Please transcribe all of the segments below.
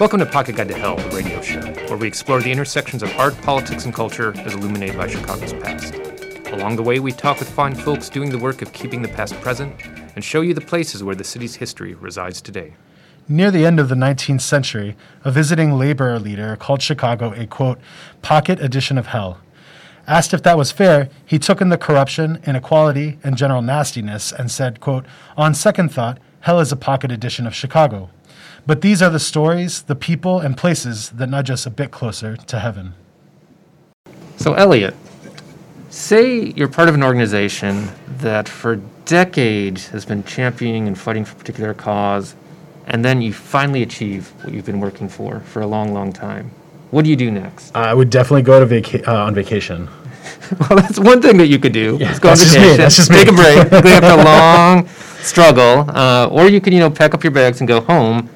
Welcome to Pocket Guide to Hell, the radio show, where we explore the intersections of art, politics, and culture as illuminated by Chicago's past. Along the way, we talk with fine folks doing the work of keeping the past present and show you the places where the city's history resides today. Near the end of the 19th century, a visiting labor leader called Chicago a quote, pocket edition of hell. Asked if that was fair, he took in the corruption, inequality, and general nastiness and said, quote, on second thought, hell is a pocket edition of Chicago. But these are the stories, the people, and places that nudge us a bit closer to heaven. So, Elliot, say you're part of an organization that for decades has been championing and fighting for a particular cause, and then you finally achieve what you've been working for for a long, long time. What do you do next? I would definitely go to vaca- uh, on vacation. well, that's one thing that you could do. Yeah, is go on that's just me, vacation, that's just take me. a break, clean up a long struggle, uh, or you could, you know, pack up your bags and go home,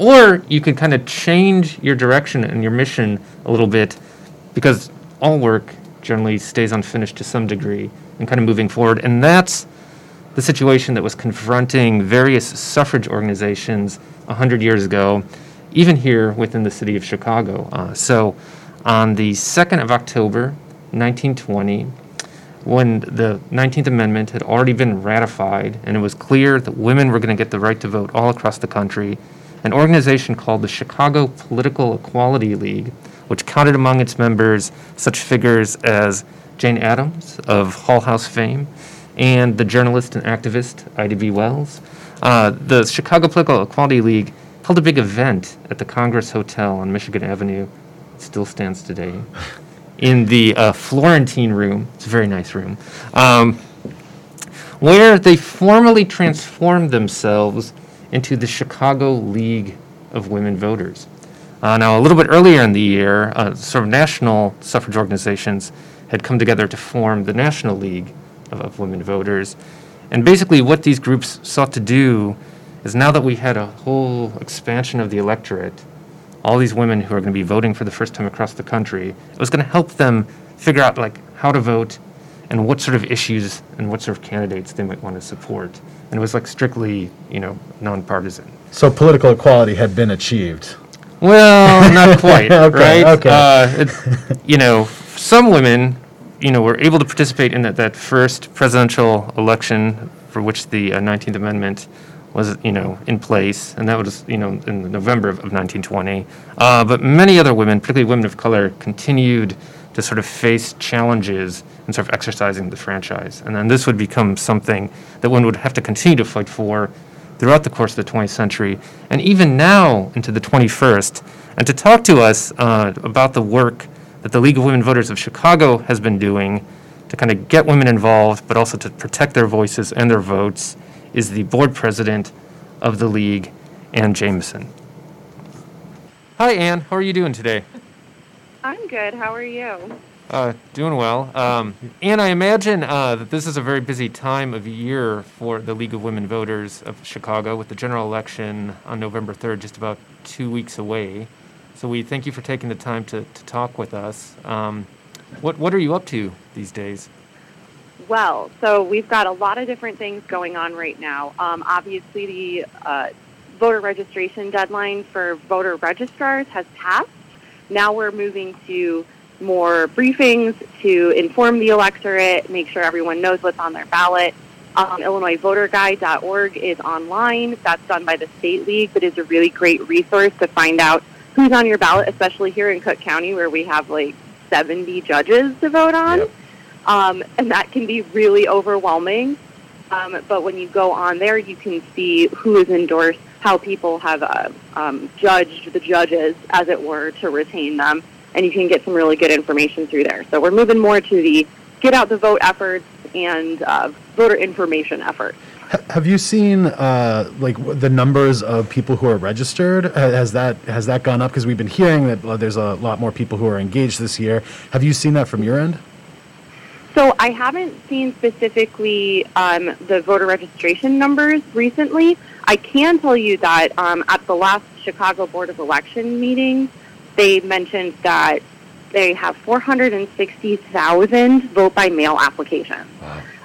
or you could kind of change your direction and your mission a little bit, because all work generally stays unfinished to some degree, and kind of moving forward, and that's the situation that was confronting various suffrage organizations a hundred years ago, even here within the city of Chicago. Uh, so, on the 2nd of October, 1920, when the 19th Amendment had already been ratified and it was clear that women were going to get the right to vote all across the country, an organization called the Chicago Political Equality League, which counted among its members such figures as Jane Addams of Hull House fame and the journalist and activist Ida B. Wells. Uh, the Chicago Political Equality League held a big event at the Congress Hotel on Michigan Avenue. It still stands today. In the uh, Florentine room, it's a very nice room, um, where they formally transformed themselves into the Chicago League of Women Voters. Uh, now, a little bit earlier in the year, uh, sort of national suffrage organizations had come together to form the National League of, of Women Voters. And basically, what these groups sought to do is now that we had a whole expansion of the electorate, all these women who are going to be voting for the first time across the country, it was going to help them figure out like how to vote and what sort of issues and what sort of candidates they might want to support. And it was like strictly, you know, nonpartisan. So political equality had been achieved. Well, not quite, Okay, right? okay. Uh, it, you know, some women, you know, were able to participate in that, that first presidential election for which the uh, 19th Amendment was, you know, in place, and that was, you know, in November of, of 1920. Uh, but many other women, particularly women of color, continued to sort of face challenges and sort of exercising the franchise. And then this would become something that one would have to continue to fight for throughout the course of the 20th century, and even now into the 21st. And to talk to us uh, about the work that the League of Women Voters of Chicago has been doing to kind of get women involved, but also to protect their voices and their votes, is the board president of the League, Ann Jameson. Hi, Ann. How are you doing today? I'm good. How are you? Uh, doing well. Um, and I imagine uh, that this is a very busy time of year for the League of Women Voters of Chicago with the general election on November 3rd, just about two weeks away. So we thank you for taking the time to, to talk with us. Um, what, what are you up to these days? Well, so we've got a lot of different things going on right now. Um, obviously, the uh, voter registration deadline for voter registrars has passed. Now we're moving to more briefings to inform the electorate, make sure everyone knows what's on their ballot. Um, IllinoisVoterGuide.org is online. That's done by the State League, but is a really great resource to find out who's on your ballot, especially here in Cook County where we have like 70 judges to vote on. Yep. Um, and that can be really overwhelming. Um, but when you go on there, you can see who is endorsed, how people have uh, um, judged the judges, as it were, to retain them, and you can get some really good information through there. So we're moving more to the get out the vote efforts and uh, voter information efforts. Have you seen uh, like the numbers of people who are registered? Has that has that gone up? Because we've been hearing that there's a lot more people who are engaged this year. Have you seen that from your end? So I haven't seen specifically um, the voter registration numbers recently. I can tell you that um, at the last Chicago Board of Election meeting, they mentioned that they have 460,000 vote by mail applications.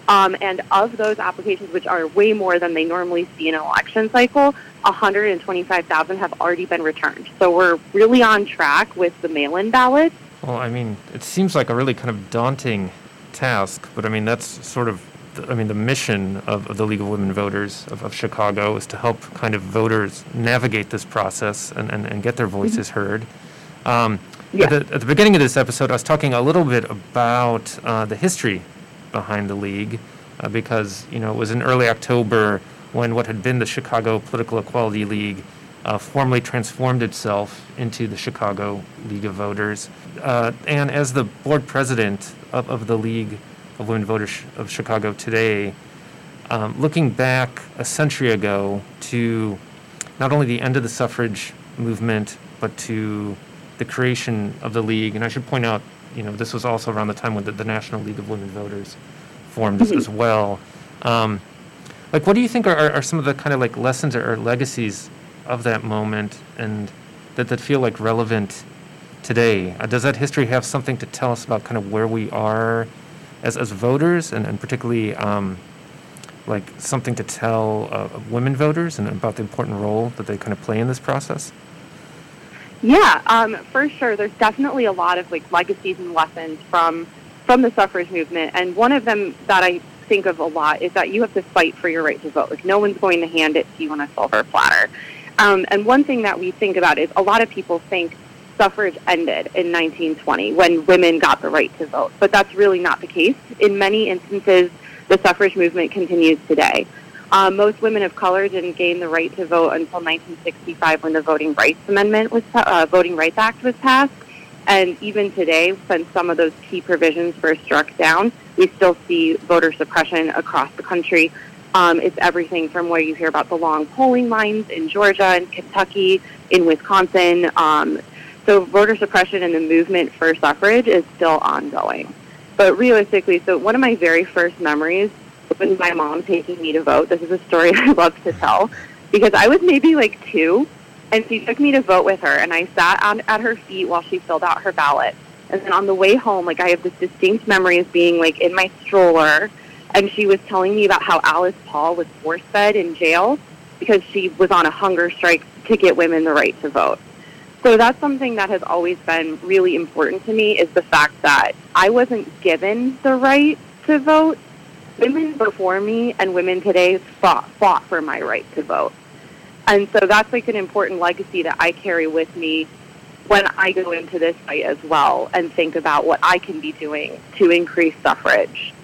Um, and of those applications, which are way more than they normally see in an election cycle, 125,000 have already been returned. So we're really on track with the mail-in ballots. Well, I mean, it seems like a really kind of daunting task, but I mean, that's sort of, the, I mean, the mission of, of the League of Women Voters of, of Chicago is to help kind of voters navigate this process and, and, and get their voices heard. Um, Yeah. at, the, at the beginning of this episode, I was talking a little bit about uh, the history behind the league, uh, because you know it was in early October when what had been the Chicago Political Equality League uh, formally transformed itself into the Chicago League of Voters. Uh, and as the board president of, of the League of Women Voters of Chicago today, um, looking back a century ago to not only the end of the suffrage movement, but to the creation of the league. And I should point out, you know, this was also around the time when the, the National League of Women Voters formed as, as well. Um, like, what do you think are, are, are some of the kind of like lessons or, or legacies of that moment and that, that feel like relevant today? Uh, does that history have something to tell us about kind of where we are as, as voters and, and particularly um, like something to tell uh, women voters and about the important role that they kind of play in this process? Yeah, um, for sure. There's definitely a lot of like legacies and lessons from from the suffrage movement, and one of them that I think of a lot is that you have to fight for your right to vote. Like no one's going to hand it to you on a silver platter. Um, and one thing that we think about is a lot of people think suffrage ended in 1920 when women got the right to vote, but that's really not the case. In many instances, the suffrage movement continues today. Um, most women of color didn't gain the right to vote until 1965 when the Voting Rights Amendment was uh, Voting Rights Act was passed. And even today, since some of those key provisions were struck down, we still see voter suppression across the country. Um, it's everything from where you hear about the long polling lines in Georgia and Kentucky, in Wisconsin. Um, so voter suppression and the movement for suffrage is still ongoing. But realistically, so one of my very first memories was my mom taking me to vote. This is a story I love to tell because I was maybe like two, and she took me to vote with her, and I sat on, at her feet while she filled out her ballot. And then on the way home, like I have this distinct memory of being like in my stroller, and she was telling me about how Alice Paul was force fed in jail because she was on a hunger strike to get women the right to vote. So that's something that has always been really important to me is the fact that I wasn't given the right to vote. Women before me and women today fought, fought for my right to vote. And so that's like an important legacy that I carry with me when I go into this fight as well and think about what I can be doing to increase suffrage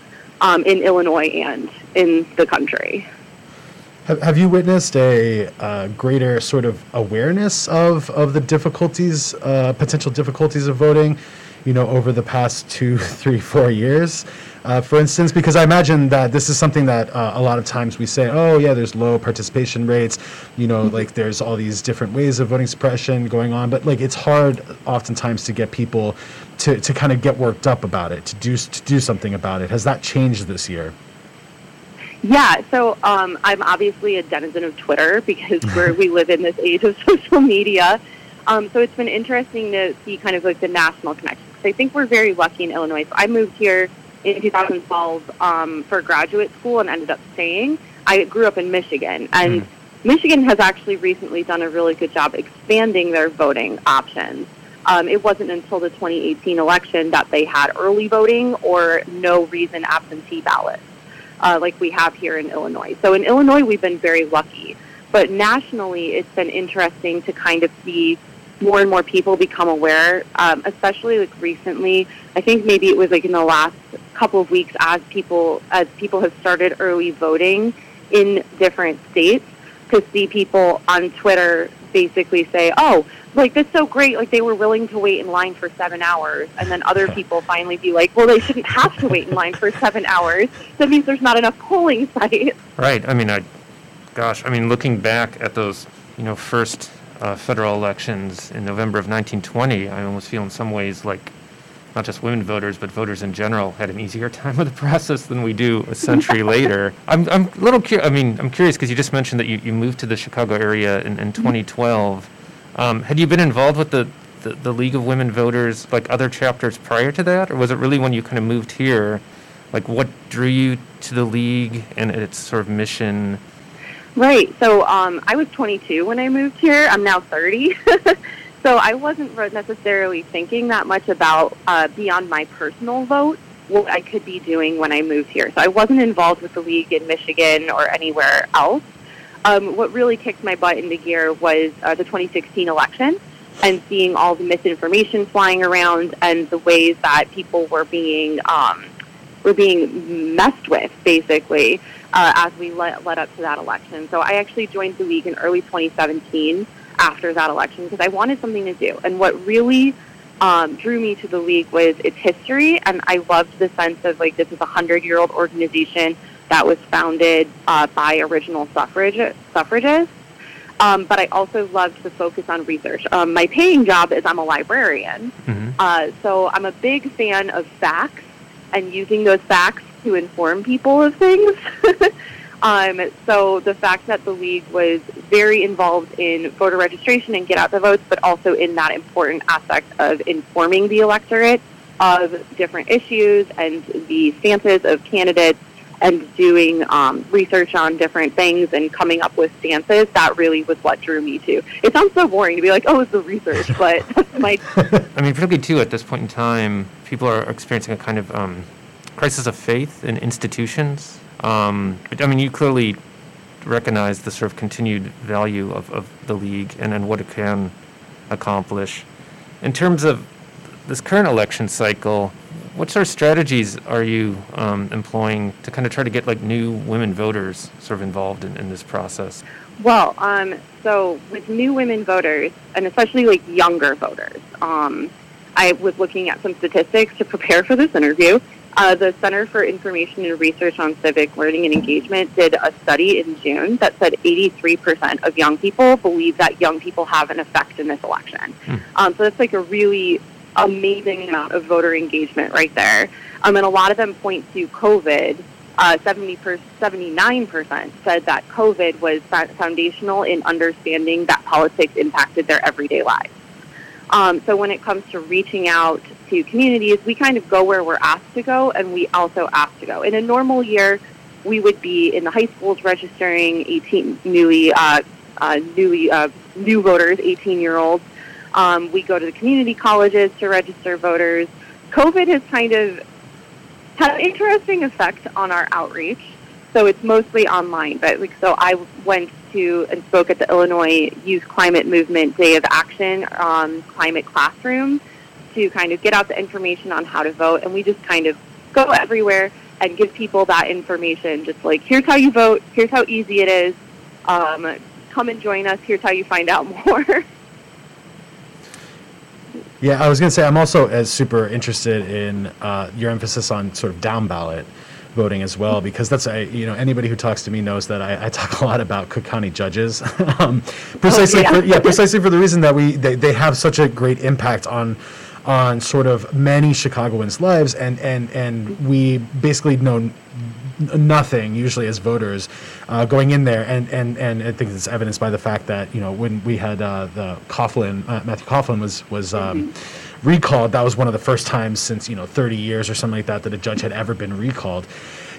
um, in Illinois and in the country. Have, have you witnessed a uh, greater sort of awareness of, of the difficulties, uh, potential difficulties of voting, you know, over the past two, three, four years? Uh, for instance, because I imagine that this is something that uh, a lot of times we say, oh, yeah, there's low participation rates, you know, like there's all these different ways of voting suppression going on, but like it's hard oftentimes to get people to, to kind of get worked up about it, to do, to do something about it. Has that changed this year? Yeah, so um, I'm obviously a denizen of Twitter because we're, we live in this age of social media. Um, so it's been interesting to see kind of like the national connections. I think we're very lucky in Illinois. So I moved here in 2012 um, for graduate school and ended up staying. I grew up in Michigan, and Michigan has actually recently done a really good job expanding their voting options. Um, it wasn't until the 2018 election that they had early voting or no reason absentee ballots uh, like we have here in Illinois. So in Illinois, we've been very lucky. But nationally, it's been interesting to kind of see more and more people become aware, um, especially like recently. I think maybe it was like in the last couple of weeks as people as people have started early voting in different states to see people on Twitter basically say, "Oh, like that's so great! Like they were willing to wait in line for seven hours," and then other people finally be like, "Well, they shouldn't have to wait in line for seven hours. That means there's not enough polling sites." Right. I mean, I, gosh, I mean, looking back at those, you know, first uh, federal elections in November of 1920, I almost feel in some ways like not just women voters, but voters in general had an easier time with the process than we do a century later. I'm, I'm a little curious. I mean, I'm curious because you just mentioned that you, you moved to the Chicago area in, in 2012. Um, had you been involved with the, the, the League of Women Voters, like other chapters prior to that? Or was it really when you kind of moved here like what drew you to the league and its sort of mission? Right. So um, I was 22 when I moved here. I'm now 30. so I wasn't necessarily thinking that much about uh, beyond my personal vote what I could be doing when I moved here. So I wasn't involved with the league in Michigan or anywhere else. Um, what really kicked my butt into gear was uh, the 2016 election and seeing all the misinformation flying around and the ways that people were being um, were being messed with, basically, uh, as we led, led up to that election. So I actually joined the league in early 2017 after that election because I wanted something to do. And what really um, drew me to the league was its history, and I loved the sense of like this is a hundred year old organization that was founded uh, by original suffrage suffragists. Um, but I also loved the focus on research. Um, my paying job is I'm a librarian, mm-hmm. uh, so I'm a big fan of facts and using those facts to inform people of things. um, so the fact that the league was very involved in voter registration and get out the votes, but also in that important aspect of informing the electorate of different issues and the stances of candidates and doing um, research on different things and coming up with stances, that really was what drew me to. It sounds so boring to be like, oh, it's the research, but that's my. I mean, particularly too, at this point in time, people are experiencing a kind of um, crisis of faith in institutions. Um, I mean, you clearly recognize the sort of continued value of, of the league and, and what it can accomplish. In terms of this current election cycle, what sort of strategies are you um, employing to kind of try to get like new women voters sort of involved in, in this process? Well, um, so with new women voters, and especially like younger voters, um, I was looking at some statistics to prepare for this interview. Uh, the Center for Information and Research on Civic Learning and Engagement did a study in June that said 83% of young people believe that young people have an effect in this election. Hmm. Um, so that's like a really amazing amount of voter engagement right there. Um, and a lot of them point to COVID. Uh, 70 per, 79% said that COVID was foundational in understanding that politics impacted their everyday lives. Um, so when it comes to reaching out to communities, we kind of go where we're asked to go, and we also ask to go. In a normal year, we would be in the high schools registering 18 newly uh, uh, newly uh, new voters, 18 year olds. Um, we go to the community colleges to register voters. COVID has kind of had an interesting effect on our outreach. So it's mostly online, but like so, I went to and spoke at the Illinois Youth Climate Movement Day of Action um, Climate Classroom to kind of get out the information on how to vote, and we just kind of go everywhere and give people that information. Just like here's how you vote, here's how easy it is. Um, come and join us. Here's how you find out more. Yeah, I was going to say I'm also as super interested in uh, your emphasis on sort of down ballot voting as well because that's a you know anybody who talks to me knows that I, I talk a lot about Cook County judges, um, precisely oh, yeah. For, yeah precisely for the reason that we they, they have such a great impact on on sort of many Chicagoans' lives and and and we basically know nothing usually as voters uh, going in there, and, and, and I think it's evidenced by the fact that you know when we had uh, the Coghlan, uh, Matthew Coghlan was was um, mm-hmm. recalled. That was one of the first times since you know 30 years or something like that that a judge had ever been recalled.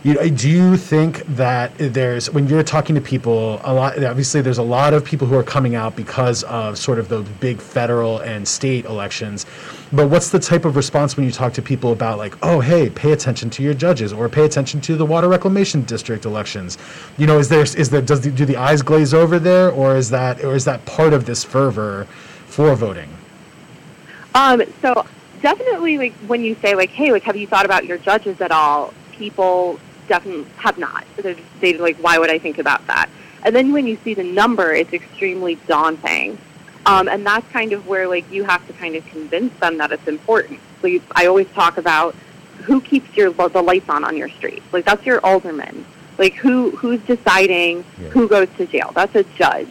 You know, do you think that there's when you're talking to people a lot? Obviously, there's a lot of people who are coming out because of sort of the big federal and state elections. But what's the type of response when you talk to people about like, oh, hey, pay attention to your judges or pay attention to the water reclamation district elections? You know, is there is there does the, do the eyes glaze over there, or is that or is that part of this fervor for voting? Um. So definitely, like when you say like, hey, like, have you thought about your judges at all? People definitely have not. They're just, they like, why would I think about that? And then when you see the number, it's extremely daunting. Um, and that's kind of where like you have to kind of convince them that it's important. So you, I always talk about who keeps your the lights on on your street. Like that's your alderman. Like who who's deciding yeah. who goes to jail? That's a judge.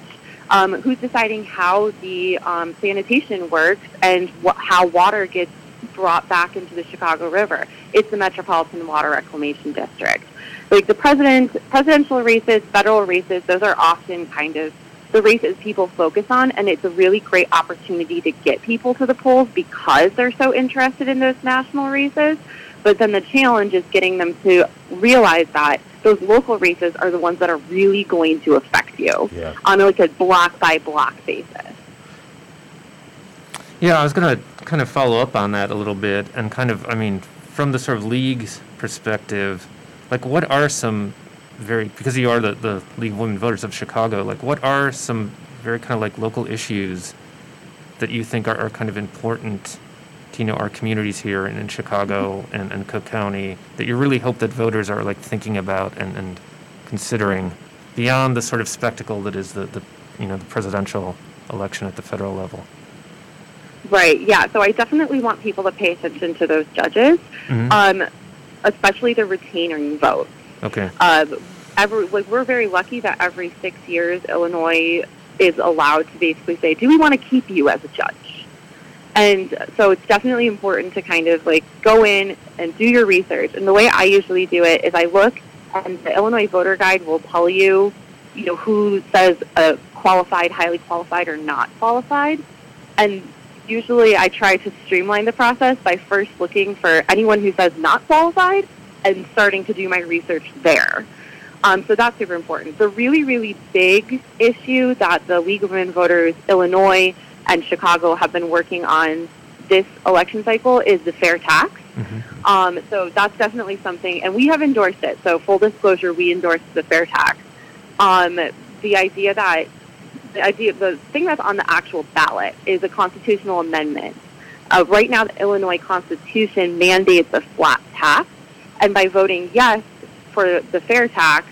Um, who's deciding how the um, sanitation works and wh- how water gets brought back into the Chicago River. It's the Metropolitan Water Reclamation District. Like the president, presidential races, federal races, those are often kind of the races people focus on, and it's a really great opportunity to get people to the polls because they're so interested in those national races. But then the challenge is getting them to realize that those local races are the ones that are really going to affect you Yeah. on like a block by block basis. Yeah, I was going to kind of follow up on that a little bit and kind of, I mean, from the sort of league's perspective, like what are some very, because you are the, the League of Women Voters of Chicago, like what are some very kind of like local issues that you think are, are kind of important to, you know, our communities here in, in Chicago and, and Cook County that you really hope that voters are like thinking about and, and considering beyond the sort of spectacle that is the, the, you know, the presidential election at the federal level? Right. Yeah. So I definitely want people to pay attention to those judges, Mhm. um, especially the retaining vote. Okay. Um, every like we're very lucky that every six years Illinois is allowed to basically say, do we want to keep you as a judge? And so it's definitely important to kind of like go in and do your research. And the way I usually do it is I look and the Illinois voter guide will tell you, you know, who says uh, qualified, highly qualified, or not qualified. And usually I try to streamline the process by first looking for anyone who says not qualified and starting to do my research there. Um, so that's super important. The really, really big issue that the League of Women Voters Illinois and Chicago have been working on this election cycle is the fair tax. Mhm. Um, so that's definitely something, and we have endorsed it. So full disclosure, we endorsed the fair tax. Um, the idea that the idea, the thing that's on the actual ballot is a constitutional amendment. Uh, right now, the Illinois Constitution mandates a flat tax, and by voting yes for the fair tax,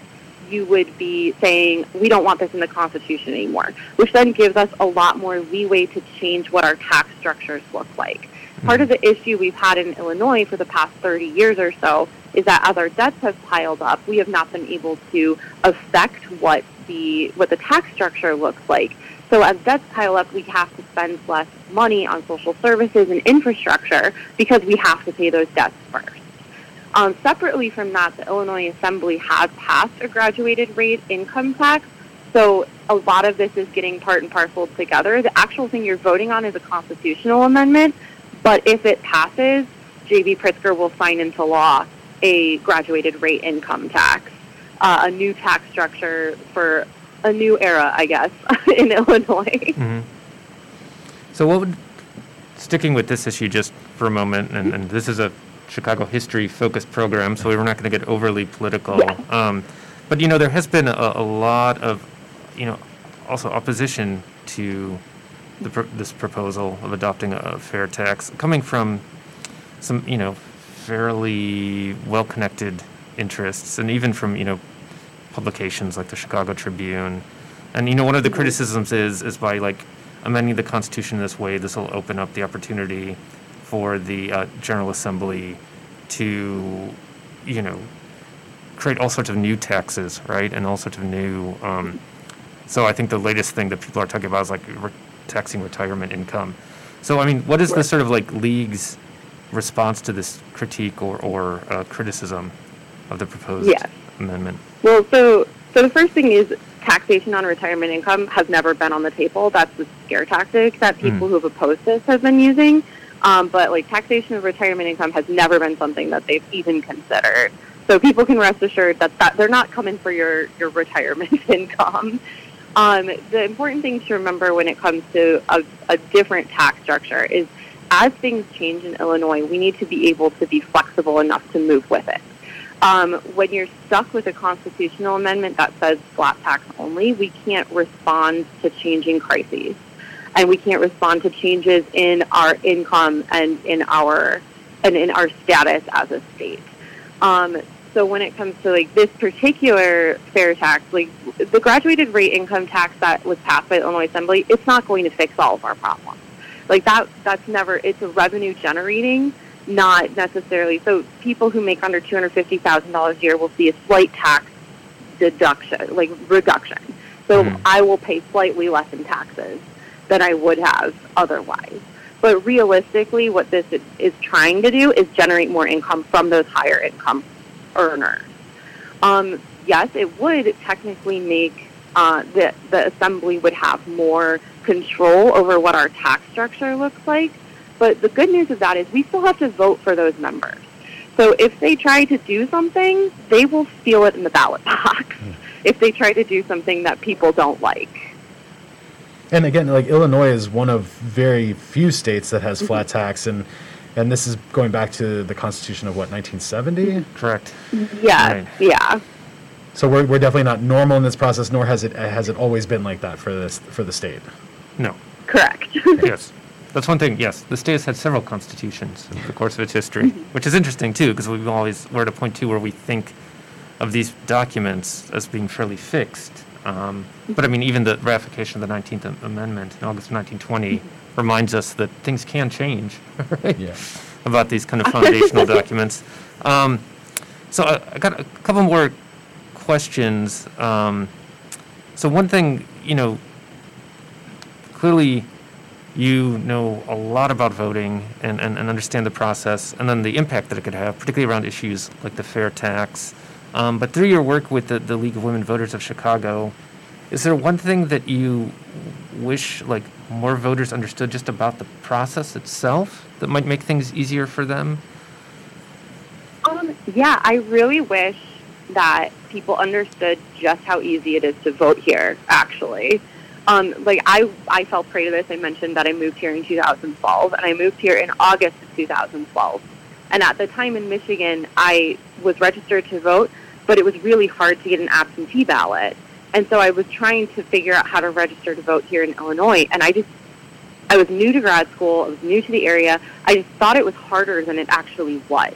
you would be saying we don't want this in the Constitution anymore, which then gives us a lot more leeway to change what our tax structures look like. Part of the issue we've had in Illinois for the past 30 years or so is that as our debts have piled up, we have not been able to affect what the what the tax structure looks like. So as debts pile up, we have to spend less money on social services and infrastructure because we have to pay those debts first. Um, separately from that, the Illinois Assembly has passed a graduated rate income tax. So a lot of this is getting part and parcel together. The actual thing you're voting on is a constitutional amendment, but if it passes, J.B. Pritzker will sign into law a graduated rate income tax, uh, a new tax structure for a new era, I guess, in Illinois. Mhm. So what would, sticking with this issue just for a moment, and, and this is a Chicago history focused program, so we're not going to get overly political. Yeah. Um, but you know, there has been a, a lot of, you know, also opposition to the, this proposal of adopting a fair tax, coming from some, you know, fairly well-connected interests, and even from you know publications like the Chicago Tribune. And you know, one of the criticisms is is by like amending the Constitution in this way, this will open up the opportunity for the uh, General Assembly to, you know, create all sorts of new taxes, right, and all sorts of new. Um, so I think the latest thing that people are talking about is like re- taxing retirement income. So I mean, what is the sort of like league's response to this critique or or uh, criticism of the proposed Yes. amendment? Well, so so the first thing is taxation on retirement income has never been on the table. That's the scare tactic that people Mm. who have opposed this have been using. Um, but like taxation of retirement income has never been something that they've even considered. So people can rest assured that, that they're not coming for your, your retirement income. Um, the important thing to remember when it comes to a, a different tax structure is as things change in Illinois, we need to be able to be flexible enough to move with it. Um, when you're stuck with a constitutional amendment that says flat tax only, we can't respond to changing crises. And we can't respond to changes in our income and in our and in our status as a state. Um, so when it comes to like this particular fair tax, like the graduated rate income tax that was passed by the Illinois Assembly, it's not going to fix all of our problems. Like that, that's never. It's a revenue generating, not necessarily. So people who make under two hundred fifty thousand dollars a year will see a slight tax deduction, like reduction. So Mhm. I will pay slightly less in taxes than I would have otherwise. But realistically, what this is, is trying to do is generate more income from those higher income earners. Um, yes, it would technically make uh, the the assembly would have more control over what our tax structure looks like. But the good news of that is we still have to vote for those members. So if they try to do something, they will steal it in the ballot box. Hmm. If they try to do something that people don't like. And again, like Illinois is one of very few states that has mm-hmm. flat tax, and and this is going back to the Constitution of what 1970. Correct. Yeah, Right. yeah. So we're, we're definitely not normal in this process, nor has it has it always been like that for this for the state. No. Correct. yes. That's one thing. Yes, the state has had several constitutions in the course of its history, which is interesting too, because we've always we're at a point too where we think of these documents as being fairly fixed. Um, but I mean, even the ratification of the 19th Amendment in August of 1920 reminds us that things can change, right? Yeah. About these kind of foundational documents. Um, so I, I got a couple more questions. Um, so one thing, you know, clearly you know a lot about voting and, and, and understand the process and then the impact that it could have, particularly around issues like the fair tax. Um, but through your work with the, the League of Women Voters of Chicago, is there one thing that you wish like more voters understood just about the process itself that might make things easier for them? Um, yeah, I really wish that people understood just how easy it is to vote here, actually. Um, like, I, I fell prey to this. I mentioned that I moved here in 2012, and I moved here in August of 2012. And at the time in Michigan, I was registered to vote, but it was really hard to get an absentee ballot. And so I was trying to figure out how to register to vote here in Illinois, and I just I was new to grad school. I was new to the area. I just thought it was harder than it actually was.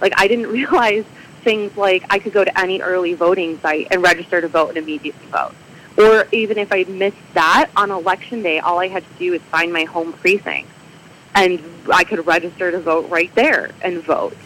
Like I didn't realize things like I could go to any early voting site and register to vote and immediately vote. Or even if I missed that on election day, all I had to do is find my home precinct, and I could register to vote right there and vote.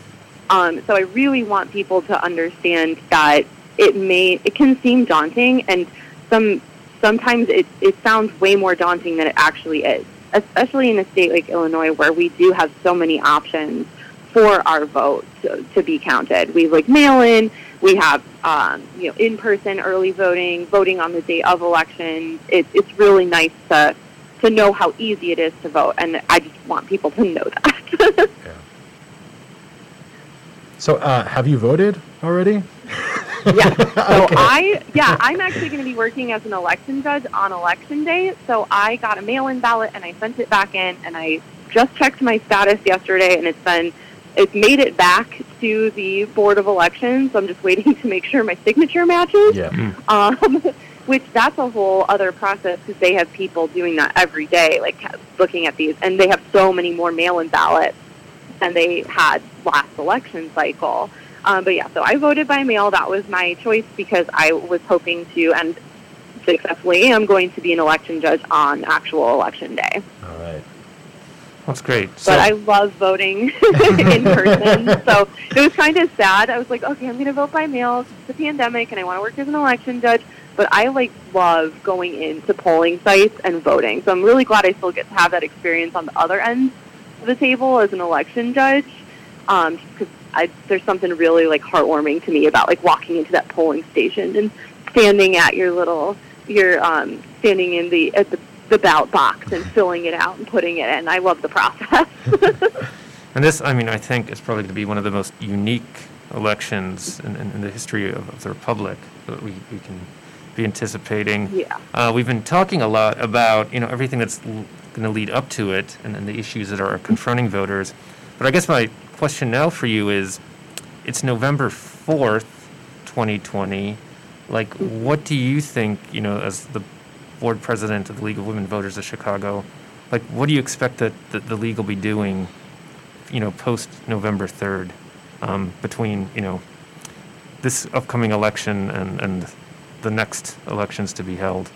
Um, so I really want people to understand that it may it can seem daunting, and some sometimes it it sounds way more daunting than it actually is. Especially in a state like Illinois, where we do have so many options for our vote to, to be counted. We have like mail in, we have um, you know in person early voting, voting on the day of election. It, it's really nice to to know how easy it is to vote, and I just want people to know that. Yeah. So uh, have you voted already? yeah. So I, yeah, I'm actually going to be working as an election judge on election day. So I got a mail-in ballot and I sent it back in, and I just checked my status yesterday, and it's been, it's made it back to the board of elections. I'm just waiting to make sure my signature matches. Yeah. Um, which that's a whole other process because they have people doing that every day, like looking at these, and they have so many more mail-in ballots than they had last election cycle. Um, but yeah, so I voted by mail. That was my choice because I was hoping to, and successfully am going to be an election judge on actual election day. All right. That's great. But I love voting in person. so it was kind of sad. I was like, okay, I'm going to vote by mail. It's the pandemic, and I want to work as an election judge. But I like love going into polling sites and voting. So I'm really glad I still get to have that experience on the other end of the table as an election judge. Um, because I, there's something really like heartwarming to me about like walking into that polling station and standing at your little, your um, standing in the at the, the ballot box and filling it out and putting it in. I love the process. And this, I mean, I think is probably going to be one of the most unique elections in, in, in the history of, of the republic that we, we can be anticipating. Yeah. Uh, we've been talking a lot about, you know, everything that's l- going to lead up to it and, and the issues that are confronting voters. But I guess my question now for you is, it's November 4th, 2020. Like, what do you think, you know, as the board president of the League of Women Voters of Chicago, like, what do you expect that, the league will be doing, you know, post November 3rd, um, between, you know, this upcoming election and, and the next elections to be held?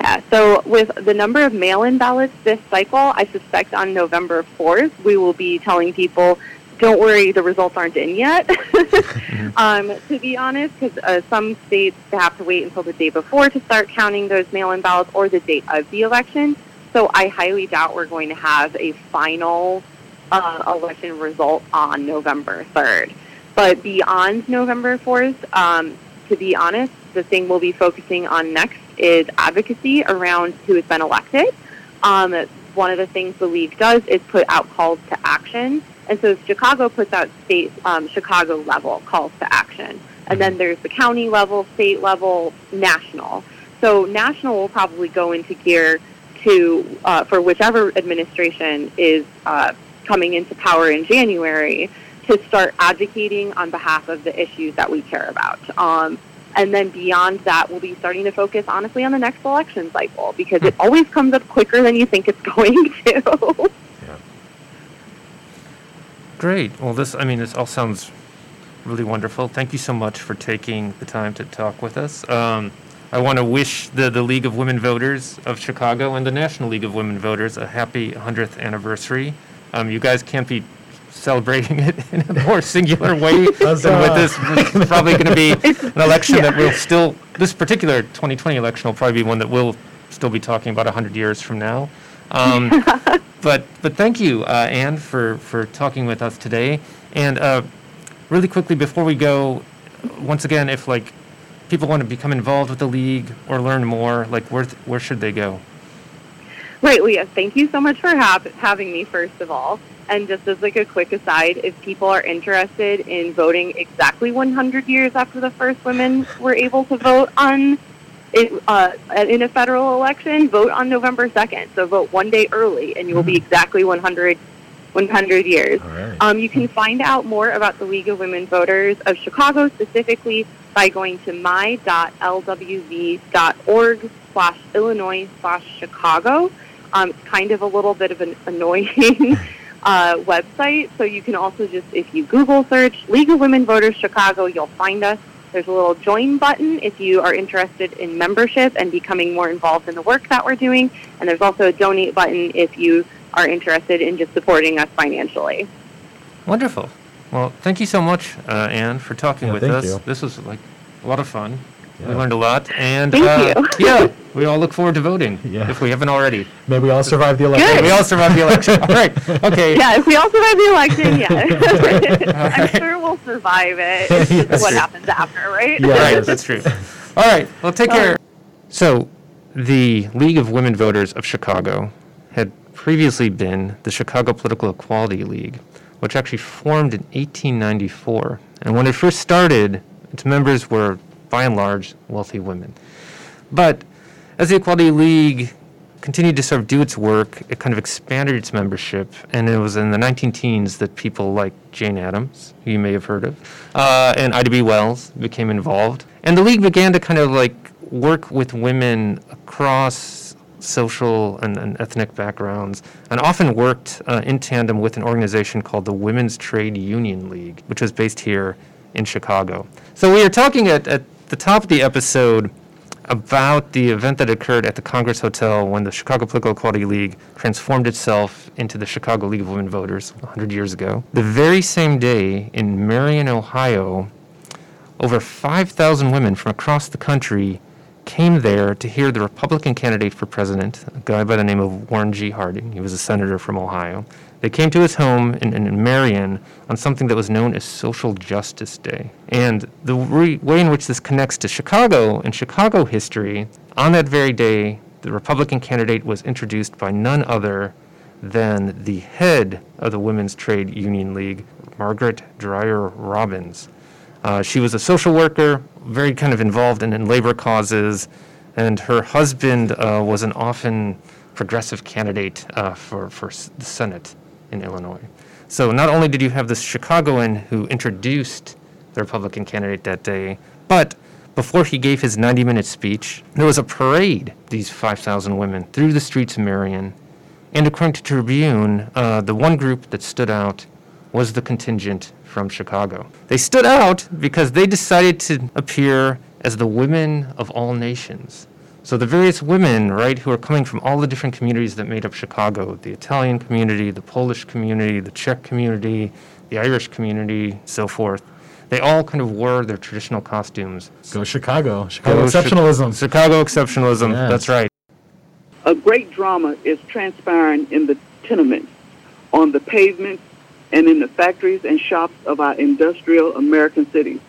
Yeah, so with the number of mail-in ballots this cycle, I suspect on November 4th, we will be telling people, don't worry, the results aren't in yet. um, to be honest, because uh, some states have to wait until the day before to start counting those mail-in ballots or the date of the election. So I highly doubt we're going to have a final uh, election result on November 3rd. But beyond November 4th, um, to be honest, the thing we'll be focusing on next is advocacy around who has been elected. Um, one of the things the league does is put out calls to action And so Chicago puts out state, um, Chicago level calls to action. And then there's the county level, state level, national. So national will probably go into gear to, uh, for whichever administration is uh, coming into power in January, to start advocating on behalf of the issues that we care about. Um, and then beyond that, we'll be starting to focus honestly on the next election cycle because it always comes up quicker than you think it's going to. Great. Well, this, I mean, this all sounds really wonderful. Thank you so much for taking the time to talk with us. Um, I want to wish the, the League of Women Voters of Chicago and the National League of Women Voters a happy 100th anniversary. Um, you guys can't be celebrating it in a more singular way than with this. It's probably going to be an election that will still, this particular 2020 election will probably be one that we'll still be talking about 100 years from now. Um, but but thank you, uh, Anne, for, for talking with us today. And uh, really quickly before we go, once again, if like people want to become involved with the league or learn more, like where th- where should they go? Right, Leah, thank you so much for hap- having me, first of all. And just as like a quick aside, if people are interested in voting exactly 100 years after the first women were able to vote on it, uh, in a federal election, vote on November 2nd. So vote one day early, and you will be exactly 100, 100 years. Right. Um, you can find out more about the League of Women Voters of Chicago specifically by going to my.lwv.org slash Illinois slash Chicago. Um, it's kind of a little bit of an annoying uh, website, so you can also just, if you Google search League of Women Voters Chicago, you'll find us. There's a little join button if you are interested in membership and becoming more involved in the work that we're doing. And there's also a donate button if you are interested in just supporting us financially. Wonderful. Well, thank you so much, uh, Anne, for talking Yeah, with thank us. you. This was like a lot of fun. We learned a lot, and Thank uh, you. yeah, we all look forward to voting Yeah. if we haven't already. May we all survive the election. Good. We all survived the election. all right. Okay. Yeah, if we all survive the election, yeah. I'm sure we'll survive it. It's just That's what true. happens after, right? Yeah. Right. That's true. All right. Well, take care. So, the League of Women Voters of Chicago had previously been the Chicago Political Equality League, which actually formed in 1894. And when it first started, its members were, by and large, wealthy women. But as the Equality League continued to sort of do its work, it kind of expanded its membership, and it was in the 19 teens that people like Jane Addams, who you may have heard of, uh, and Ida B. Wells became involved. And the league began to kind of like work with women across social and, and ethnic backgrounds, and often worked uh, in tandem with an organization called the Women's Trade Union League, which was based here in Chicago. So we are talking at, at the top of the episode about the event that occurred at the Congress Hotel when the Chicago Political Equality League transformed itself into the Chicago League of Women Voters 100 years ago. The very same day in Marion, Ohio, over 5,000 women from across the country came there to hear the Republican candidate for president, a guy by the name of Warren G. Harding. He was a senator from Ohio. They came to his home in, in Marion on something that was known as Social Justice Day. And the re- way in which this connects to Chicago and Chicago history, on that very day, the Republican candidate was introduced by none other than the head of the Women's Trade Union League, Margaret Dreier Robins. Uh, she was a social worker, very kind of involved in, in labor causes, and her husband uh, was an often progressive candidate uh, for, for the Senate in Illinois. So not only did you have this Chicagoan who introduced the Republican candidate that day, but before he gave his 90 minute speech, there was a parade, these 5,000 women, through the streets of Marion. And according to Tribune, uh, the one group that stood out was the contingent from Chicago. They stood out because they decided to appear as the women of all nations. So the various women, right, who are coming from all the different communities that made up Chicago the Italian community, the Polish community, the Czech community, the Irish community, so forth they all kind of wore their traditional costumes. Go Chicago. Chicago Chi- exceptionalism. Chicago exceptionalism, Yes. that's right. A great drama is transpiring in the tenements, on the pavements, and in the factories and shops of our industrial American cities.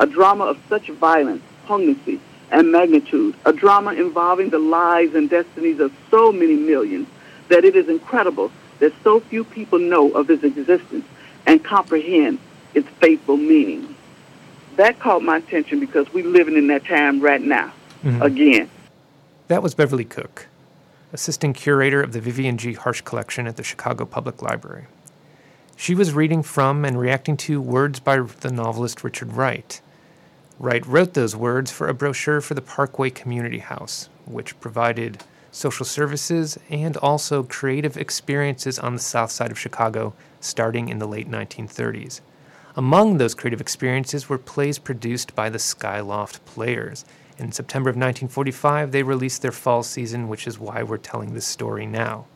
A drama of such violence, poignancy, and magnitude. A drama involving the lives and destinies of so many millions that it is incredible that so few people know of its existence and comprehend its faithful meaning. That caught my attention because we're living in that time right now, mm-hmm. again. That was Beverly Cook, assistant curator of the Vivian G. Harsh Collection at the Chicago Public Library. She was reading from and reacting to words by the novelist Richard Wright. Wright wrote those words for a brochure for the Parkway Community House, which provided social services and also creative experiences on the south side of Chicago starting in the late 1930s. Among those creative experiences were plays produced by the Skyloft Players. In September of 1945, they released their fall season, which is why we're telling this story now.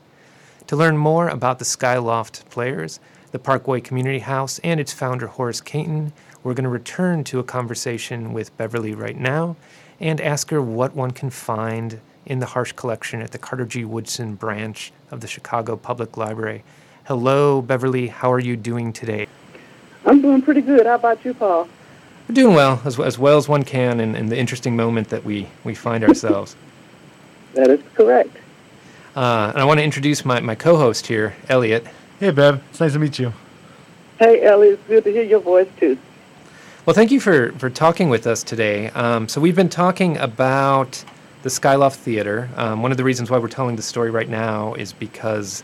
To learn more about the Skyloft Players, the Parkway Community House, and its founder, Horace Cayton, we're going to return to a conversation with Beverly right now and ask her what one can find in the Harsh collection at the Carter G. Woodson branch of the Chicago Public Library. Hello, Beverly. How are you doing today? I'm doing pretty good. How about you, Paul? We're doing well, as, as well as one can in, in the interesting moment that we, we find ourselves. That is correct. Uh, and I want to introduce my, my co host here, Elliot. Hey, Bev. It's nice to meet you. Hey, Ellie, it's good to hear your voice, too. Well, thank you for, for talking with us today. Um, so, we've been talking about the Skyloft Theater. Um, one of the reasons why we're telling the story right now is because,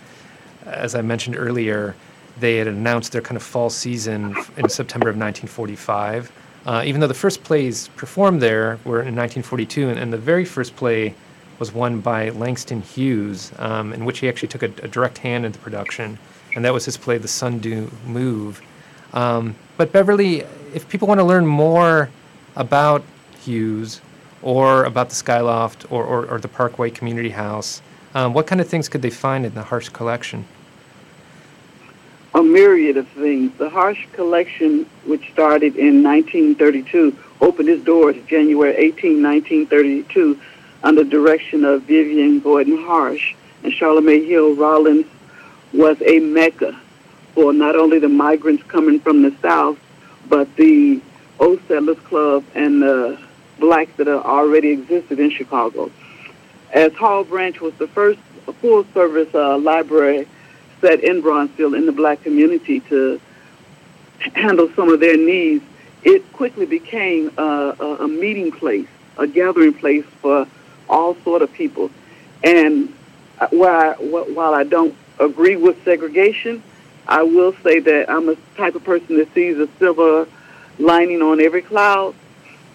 as I mentioned earlier, they had announced their kind of fall season in September of 1945. Uh, even though the first plays performed there were in 1942, and, and the very first play was one by Langston Hughes, um, in which he actually took a, a direct hand in the production, and that was his play, The Sun Do Move. Um, but Beverly, if people want to learn more about Hughes or about the Skyloft or, or, or the Parkway Community House, um, what kind of things could they find in the Harsh collection? a myriad of things. The Harsh Collection, which started in 1932, opened its doors January 18, 1932, under direction of Vivian Gordon Harsh. And Charlemae Hill Rollins was a mecca for not only the migrants coming from the South, but the Old Settlers Club and the blacks that already existed in Chicago. As Hall Branch was the first full-service uh, library set in Bronzeville in the black community to handle some of their needs, it quickly became a, a, meeting place, a gathering place for all sort of people. And while, while I don't agree with segregation, I will say that I'm a type of person that sees a silver lining on every cloud.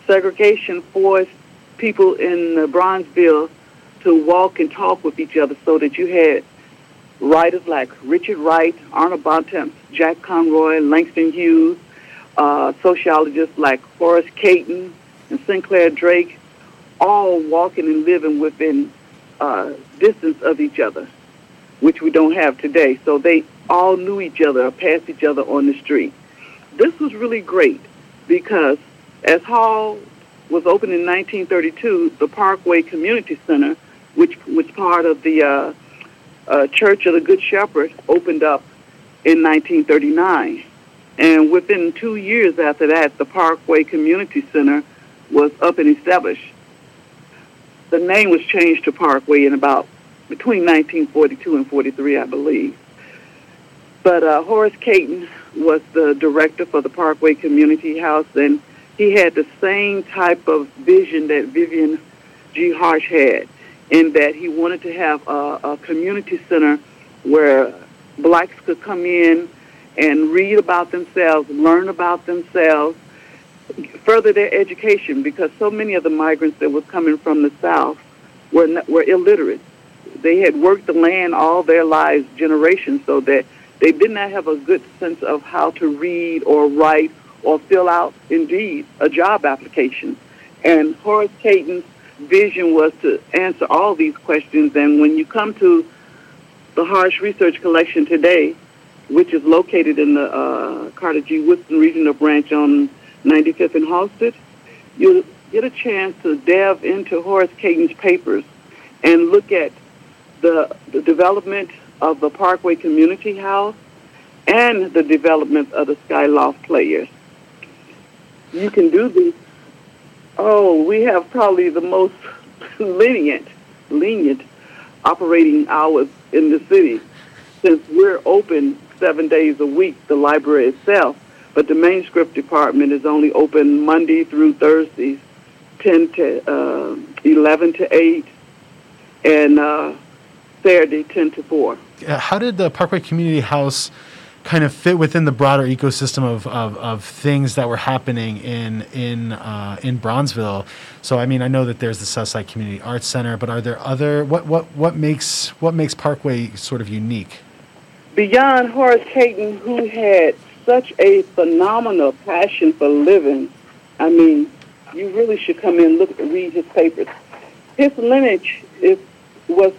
Segregation forced people in the Bronzeville to walk and talk with each other so that you had writers like Richard Wright, Arnold Bontemps, Jack Conroy, Langston Hughes, uh, sociologists like Horace Cayton and St. Clair Drake, all walking and living within uh, distance of each other, which we don't have today. So they all knew each other or passed each other on the street. This was really great because as Hall was opened in 1932, the Parkway Community Center, which was part of the uh, uh, Church of the Good Shepherd opened up in 1939. And within two years after that, the Parkway Community Center was up and established. The name was changed to Parkway in about between 1942 and 43, I believe. But uh, Horace Cayton was the director for the Parkway Community House, and he had the same type of vision that Vivian G. Harsh had in that he wanted to have a, a community center where blacks could come in and read about themselves, learn about themselves, further their education because so many of the migrants that was coming from the South were, were illiterate. They had worked the land all their lives, generations, so that they did not have a good sense of how to read or write or fill out, indeed, a job application. And Horace Cayton's vision was to answer all these questions. And when you come to the Harsh Research Collection today, which is located in the uh, Carter G. Woodson Regional Branch on 95th and Halsted, you'll get a chance to delve into Horace Cayton's papers and look at the, the development of the Parkway Community House and the development of the Skyloft Players. You can do these Oh, we have probably the most lenient, lenient operating hours in the city since we're open seven days a week, the library itself. But the manuscript department is only open Monday through Thursdays, 10 to uh, 11 to 8, and uh, Saturday 10 to 4. Uh, How did the Parkway Community House kind of fit within the broader ecosystem of, of, of things that were happening in in uh, in Bronzeville? So I mean, I know that there's the Southside Community Arts Center, but are there other what what what makes what makes Parkway sort of unique? beyond Horace Cayton, who had such a phenomenal passion for living, I mean, you really should come in and look read his papers. His lineage is was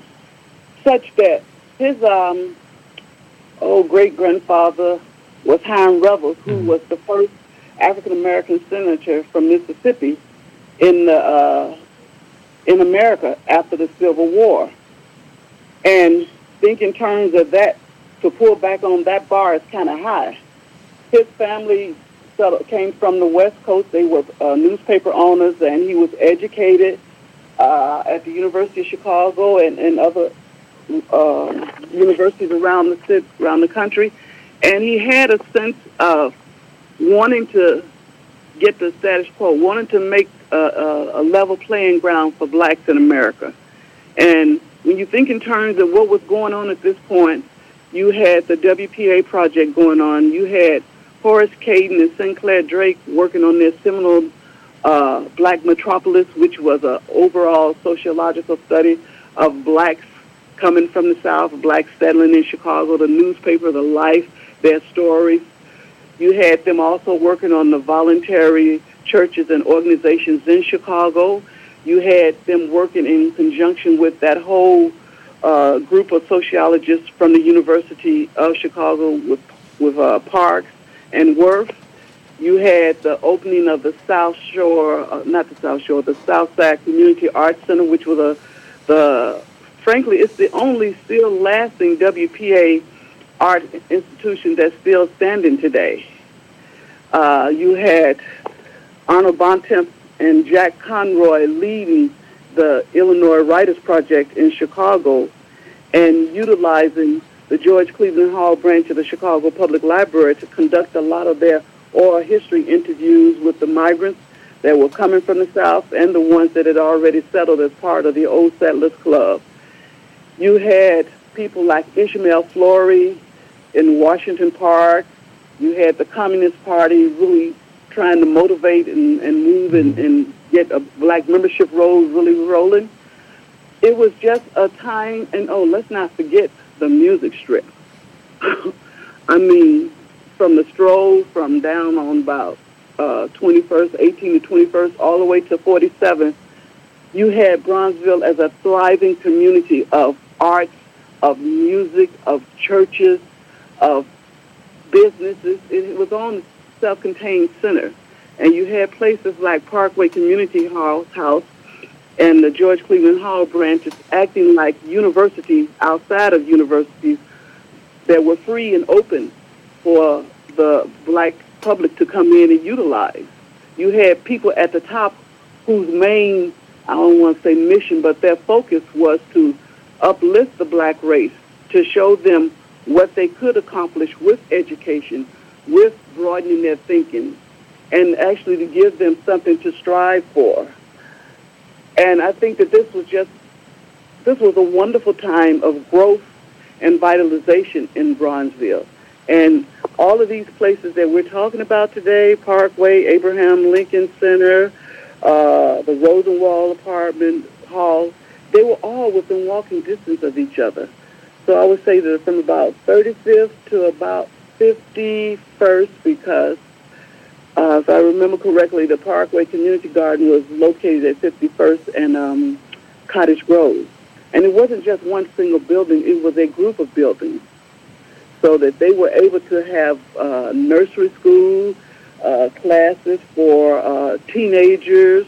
such that his um oh great grandfather was Hiram Revels, who was the first African American senator from Mississippi in the uh, in America after the Civil War. And think in terms of that, to pull back on that bar is kind of high. His family settled, came from the West Coast. They were uh, newspaper owners, and he was educated uh, at the University of Chicago and, and other uh, universities around the city, around the country. And he had a sense of wanting to get the status quo, wanting to make a, a, a level playing ground for blacks in America. And when you think in terms of what was going on at this point, you had the WPA project going on. You had Horace Cayton and St. Clair Drake working on their seminal uh, Black Metropolis, which was an overall sociological study of blacks coming from the South, blacks settling in Chicago, the newspaper, the life, their stories. You had them also working on the voluntary churches and organizations in Chicago. You had them working in conjunction with that whole uh, group of sociologists from the University of Chicago with, with uh, Parks and Wirth. You had the opening of the South Shore, uh, not the South Shore, the South Side Community Arts Center, which was a, the, frankly, it's the only still lasting WPA art institution that's still standing today. Uh, you had Arnold Bontemps and Jack Conroy leading the Illinois Writers Project in Chicago and utilizing the George Cleveland Hall branch of the Chicago Public Library to conduct a lot of their oral history interviews with the migrants that were coming from the South and the ones that had already settled as part of the Old Settlers Club. You had people like Ishmael Flory in Washington Park. You had the Communist Party really trying to motivate and, and move and, and get a black membership roll really rolling. It was just a time, and oh, let's not forget the music strip. I mean, from the stroll from down on about uh, 21st, 18 to 21st, all the way to 47th, you had Bronzeville as a thriving community of arts, of music, of churches, of businesses. It was on the self-contained center. And you had places like Parkway Community Hall, House and the George Cleveland Hall branches acting like universities outside of universities that were free and open for the black public to come in and utilize. You had people at the top whose main, I don't want to say mission, but their focus was to uplift the black race, to show them what they could accomplish with education, with broadening their thinking, and actually to give them something to strive for. And I think that this was just, this was a wonderful time of growth and vitalization in Bronzeville. And all of these places that we're talking about today, Parkway, Abraham Lincoln Center, uh, the Rosenwald Apartment Hall, they were all within walking distance of each other. So I would say that from about 35th to about 51st, because uh, if I remember correctly, the Parkway Community Garden was located at 51st and um, Cottage Grove. And it wasn't just one single building, it was a group of buildings. So that they were able to have uh, nursery school uh, classes for uh, teenagers,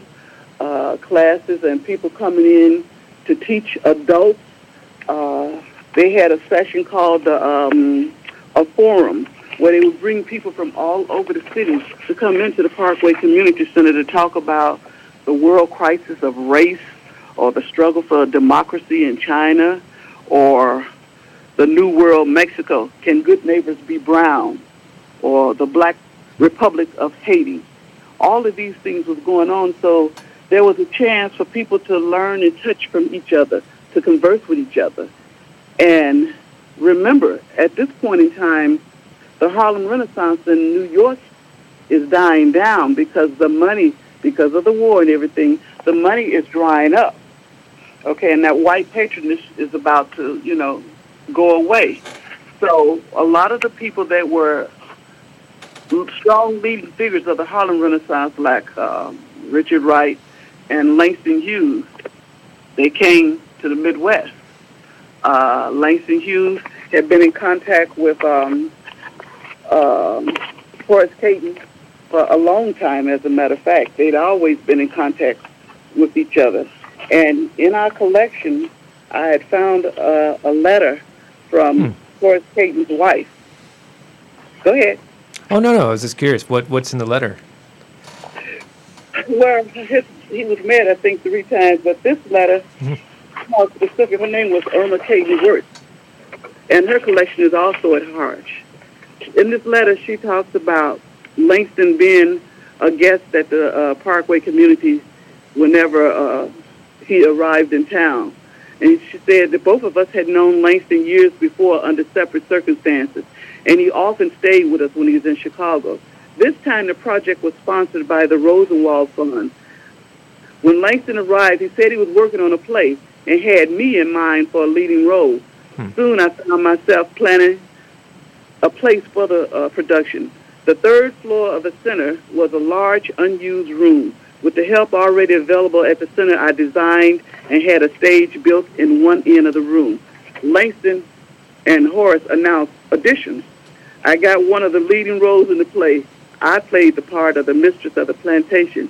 uh, classes, and people coming in to teach adults. Uh, they had a session called the, um, a forum where they would bring people from all over the city to come into the Parkway Community Center to talk about the world crisis of race or the struggle for democracy in China or the New World Mexico, Can Good Neighbors Be Brown, or the Black Republic of Haiti. All of these things was going on, so there was a chance for people to learn and touch from each other, to converse with each other. And remember, at this point in time, the Harlem Renaissance in New York is dying down because the money, because of the war and everything, the money is drying up. Okay, and that white patronage is about to, you know, go away. So a lot of the people that were strong leading figures of the Harlem Renaissance, like uh, Richard Wright and Langston Hughes, they came to the Midwest. Uh, Langston Hughes had been in contact with um, um, Horace Cayton for a long time, as a matter of fact. They'd always been in contact with each other. And in our collection, I had found a, a letter from Hmm. Horace Cayton's wife. Go ahead. Oh no, no. I was just curious. What what's in the letter? Well, his, he was married, I think, three times, but this letter, more specific, her name was Irma Cayton Wirtz, and her collection is also at Harsh. In this letter, she talks about Langston being a guest at the uh, Parkway community whenever uh, he arrived in town. And she said that both of us had known Langston years before under separate circumstances, and he often stayed with us when he was in Chicago. This time, the project was sponsored by the Rosenwald Fund. When Langston arrived, he said he was working on a play and had me in mind for a leading role. Soon, I found myself planning a place for the uh, production. The third floor of the center was a large, unused room. With the help already available at the center, I designed and had a stage built in one end of the room. Langston and Horace announced auditions. I got one of the leading roles in the play. I played the part of the mistress of the plantation.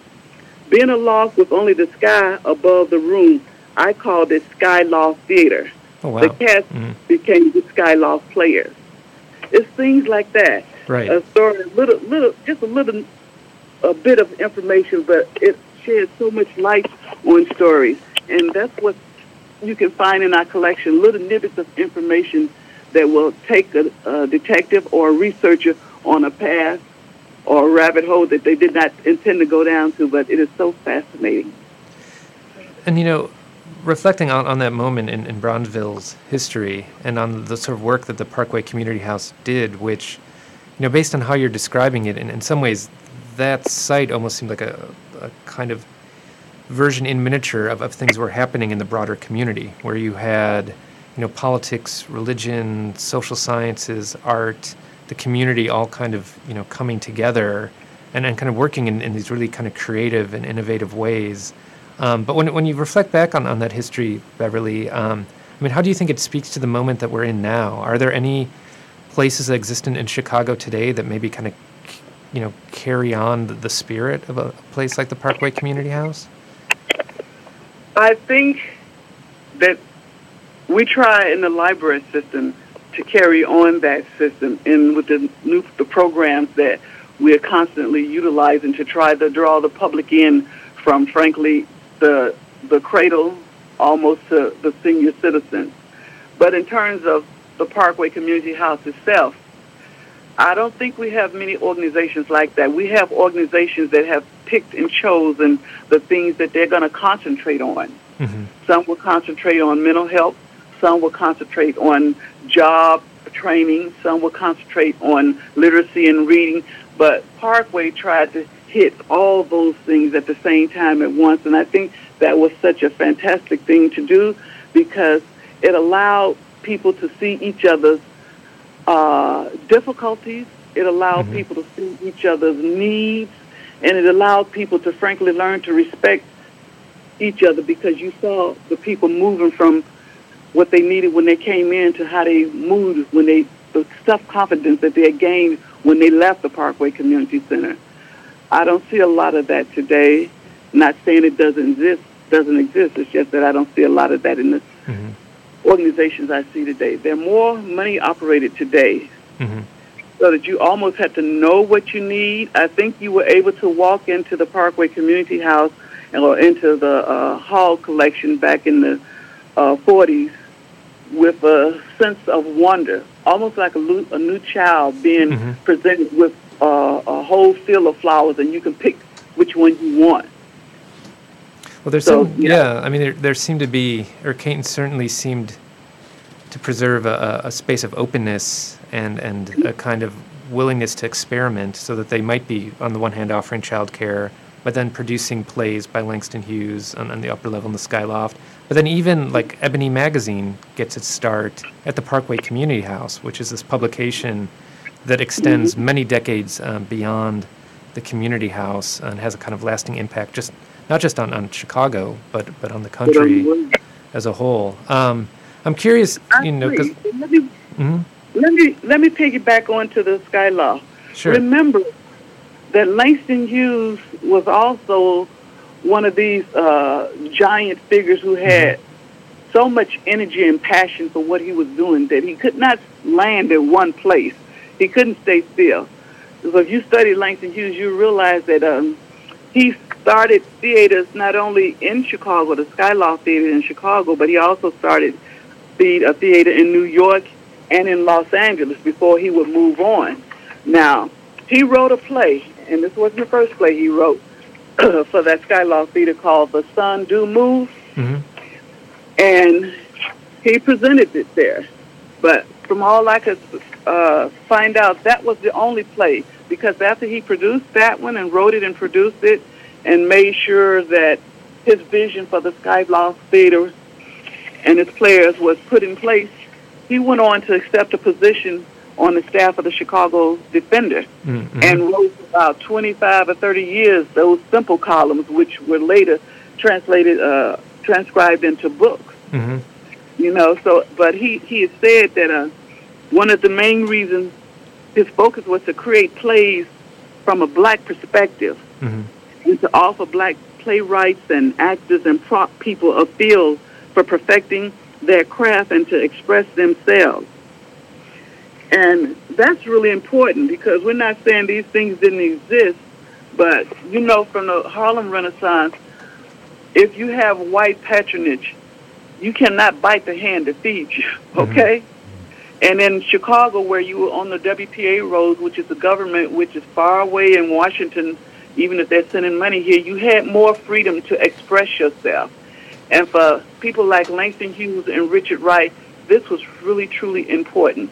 Being aloft with only the sky above the room, I called it Skyloft Theater. Oh wow. The cast Mhm. became the Skyloft players. It's things like that. Right. A story, little, little, just a little, a bit of information, but it sheds so much light on stories, and that's what you can find in our collection. Little snippets of information that will take a, a detective or a researcher on a path or a rabbit hole that they did not intend to go down to, but it is so fascinating. And you know, reflecting on, on that moment in, in Bronzeville's history and on the sort of work that the Parkway Community House did, which, you know, based on how you're describing it, in, in some ways, that site almost seemed like a, a kind of version in miniature of, of things were happening in the broader community, where you had, you know, politics, religion, social sciences, art, the community all kind of, you know, coming together and, and kind of working in, in these really kind of creative and innovative ways. Um, but when, when you reflect back on, on that history, Beverly, um, I mean, how do you think it speaks to the moment that we're in now? Are there any places that exist in, in Chicago today that maybe kind of, you know, carry on the, the spirit of a place like the Parkway Community House? I think that we try in the library system to carry on that system and with the new the programs that we are constantly utilizing to try to draw the public in from frankly the the cradle almost to the senior citizens. But in terms of the Parkway Community House itself, I don't think we have many organizations like that. We have organizations that have picked and chosen the things that they're going to concentrate on. Mm-hmm. Some will concentrate on mental health. Some will concentrate on job training. Some will concentrate on literacy and reading. But Parkway tried to hit all those things at the same time at once. And I think that was such a fantastic thing to do because it allowed people to see each other's uh, difficulties. It allowed Mhm. people to see each other's needs. And it allowed people to frankly learn to respect each other because you saw the people moving from what they needed when they came in to how they moved when they the self confidence that they had gained when they left the Parkway Community Center. I don't see a lot of that today. Not saying it doesn't exist doesn't exist. It's just that I don't see a lot of that in the Mhm. organizations I see today. They're more money operated today Mm-hmm. so that you almost had to know what you need. I think you were able to walk into the Parkway Community House and or into the uh, Hall collection back in the uh, 40s with a sense of wonder, almost like a, lo- a new child being Mhm. presented with uh, a whole field of flowers, and you can pick which one you want. Well, there's So, some, yeah. I mean, there, there seemed to be, or Cayton certainly seemed to preserve a, a space of openness and, and a kind of willingness to experiment so that they might be, on the one hand, offering childcare, but then producing plays by Langston Hughes on, on the upper level in the Skyloft. But then even like Ebony Magazine gets its start at the Parkway Community House, which is this publication that extends many decades um, beyond the community house and has a kind of lasting impact, just not just on, on Chicago, but but on the country as a whole. Um, I'm curious, you know, because let me Mhm. let me let me piggyback onto the Skyloft. sure, Remember that Langston Hughes was also one of these uh, giant figures who had so much energy and passion for what he was doing that he could not land in one place. He couldn't stay still. So if you study Langston Hughes, you realize that um, he started theaters not only in Chicago, the Skyloft Theater in Chicago, but he also started the, a theater in New York and in Los Angeles before he would move on. Now, he wrote a play, and this wasn't the first play he wrote for that Skyloft Theater called The Sun Do Move, Mhm. and he presented it there. But from all I could uh, find out, that was the only play because after he produced that one and wrote it and produced it and made sure that his vision for the Skyloft Theater and its players was put in place, he went on to accept a position on the staff of the Chicago Defender Mhm. and wrote for about 25 or 30 years those simple columns, which were later translated, uh, transcribed into books. Mhm. You know, so but he he had said that uh, one of the main reasons his focus was to create plays from a black perspective Mhm. and to offer black playwrights and actors and prop people a field for perfecting their craft and to express themselves. And that's really important because we're not saying these things didn't exist, but you know, from the Harlem Renaissance, if you have white patronage, you cannot bite the hand that feeds you, mm-hmm. okay? And in Chicago, where you were on the WPA roads, which is the government which is far away in Washington, even if they're sending money here, you had more freedom to express yourself. And for people like Langston Hughes and Richard Wright, this was really, truly important.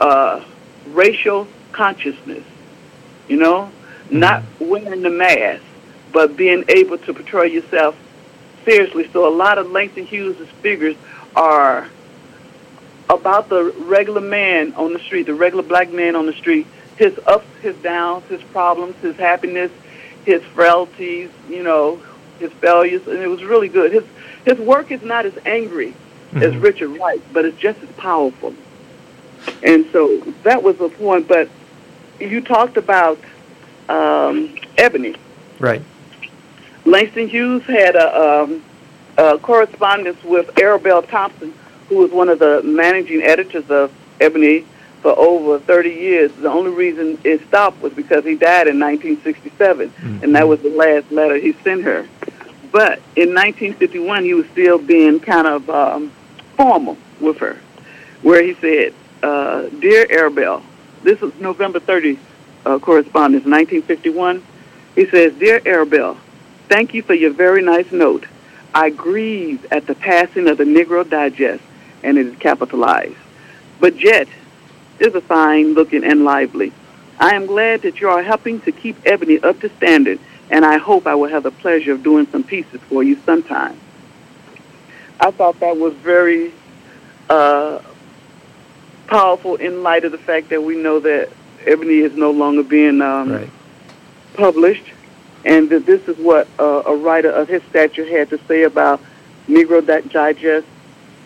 Uh, racial consciousness, you know, not wearing the mask, but being able to portray yourself seriously. So a lot of Langston Hughes' figures are about the regular man on the street, the regular black man on the street, his ups, his downs, his problems, his happiness, his frailties, you know, his failures, and it was really good. His his work is not as angry as Mhm. Richard Wright, but it's just as powerful. And so that was the point. But you talked about um, Ebony. Right. Langston Hughes had a, um, a correspondence with Era Bell Thompson, who was one of the managing editors of Ebony for over 30 years. The only reason it stopped was because he died in 1967, and that was the last letter he sent her. But in 1951, he was still being kind of um, formal with her, where he said, uh, Dear Era Bell, this is November 30 uh, correspondence, 1951. He says, Dear Era Bell, thank you for your very nice note. I grieve at the passing of the Negro Digest, and it is capitalized. But Jet is a fine looking and lively. I am glad that you are helping to keep Ebony up to standard, and I hope I will have the pleasure of doing some pieces for you sometime. I thought that was very uh, powerful in light of the fact that we know that Ebony is no longer being um, Right. published, and that this is what uh, a writer of his stature had to say about Negro Digest,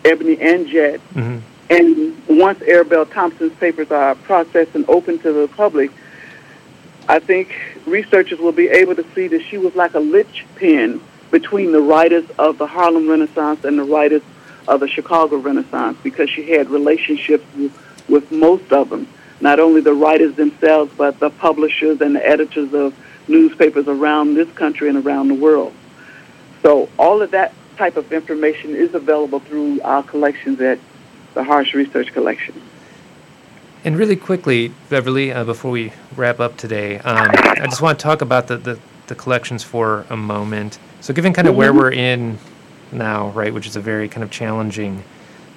Ebony and Jet. hmm And once Era Bell Thompson's papers are processed and open to the public, I think researchers will be able to see that she was like a linchpin between the writers of the Harlem Renaissance and the writers of the Chicago Renaissance because she had relationships with, with most of them, not only the writers themselves, but the publishers and the editors of newspapers around this country and around the world. So all of that type of information is available through our collections at the Harsh Research Collection. And really quickly, Beverly, uh, before we wrap up today, um, I just want to talk about the, the, the collections for a moment. So, given kind of where we're in now, right, which is a very kind of challenging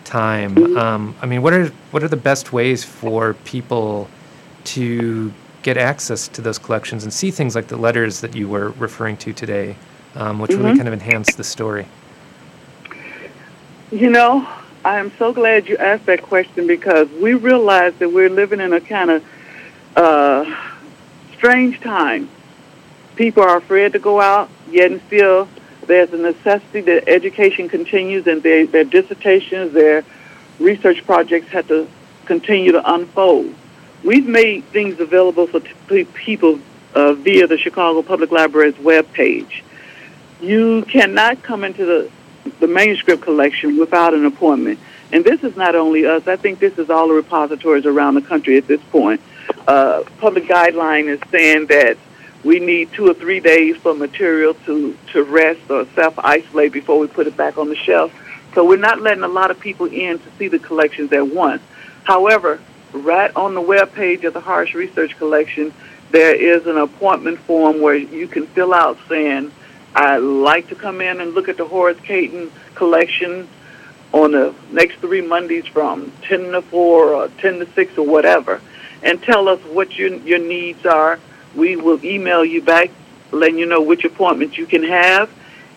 time, um, I mean, what are what are the best ways for people to get access to those collections and see things like the letters that you were referring to today, um, which really kind of enhance the story? You know, I am so glad you asked that question because we realize that we're living in a kind of uh, strange time. People are afraid to go out, yet and still there's a necessity that education continues and their, their dissertations, their research projects have to continue to unfold. We've made things available for t- people uh, via the Chicago Public Library's webpage. You cannot come into the the manuscript collection without an appointment. And this is not only us. I think this is all the repositories around the country at this point. Uh, public guideline is saying that we need two or three days for material to, to rest or self-isolate before we put it back on the shelf. So we're not letting a lot of people in to see the collections at once. However, right on the web page of the Harsh Research Collection, there is an appointment form where you can fill out saying, I'd like to come in and look at the Horace Cayton collection on the next three Mondays from 10 to 4 or 10 to 6 or whatever, and tell us what your, your needs are. We will email you back, letting you know which appointments you can have.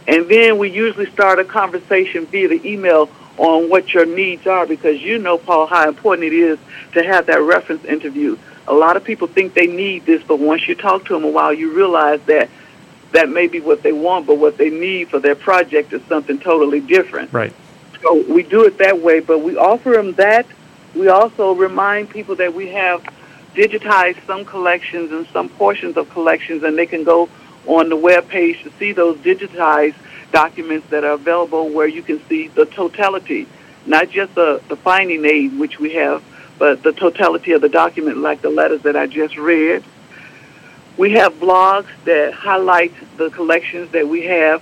And then we usually start a conversation via the email on what your needs are because you know, Paul, how important it is to have that reference interview. A lot of people think they need this, but once you talk to them a while, you realize that that may be what they want, but what they need for their project is something totally different. Right. So we do it that way, but we offer them that. We also remind people that we have digitized some collections and some portions of collections, and they can go on the web page to see those digitized documents that are available where you can see the totality, not just the, the finding aid, which we have, but the totality of the document, like the letters that I just read. We have blogs that highlight the collections that we have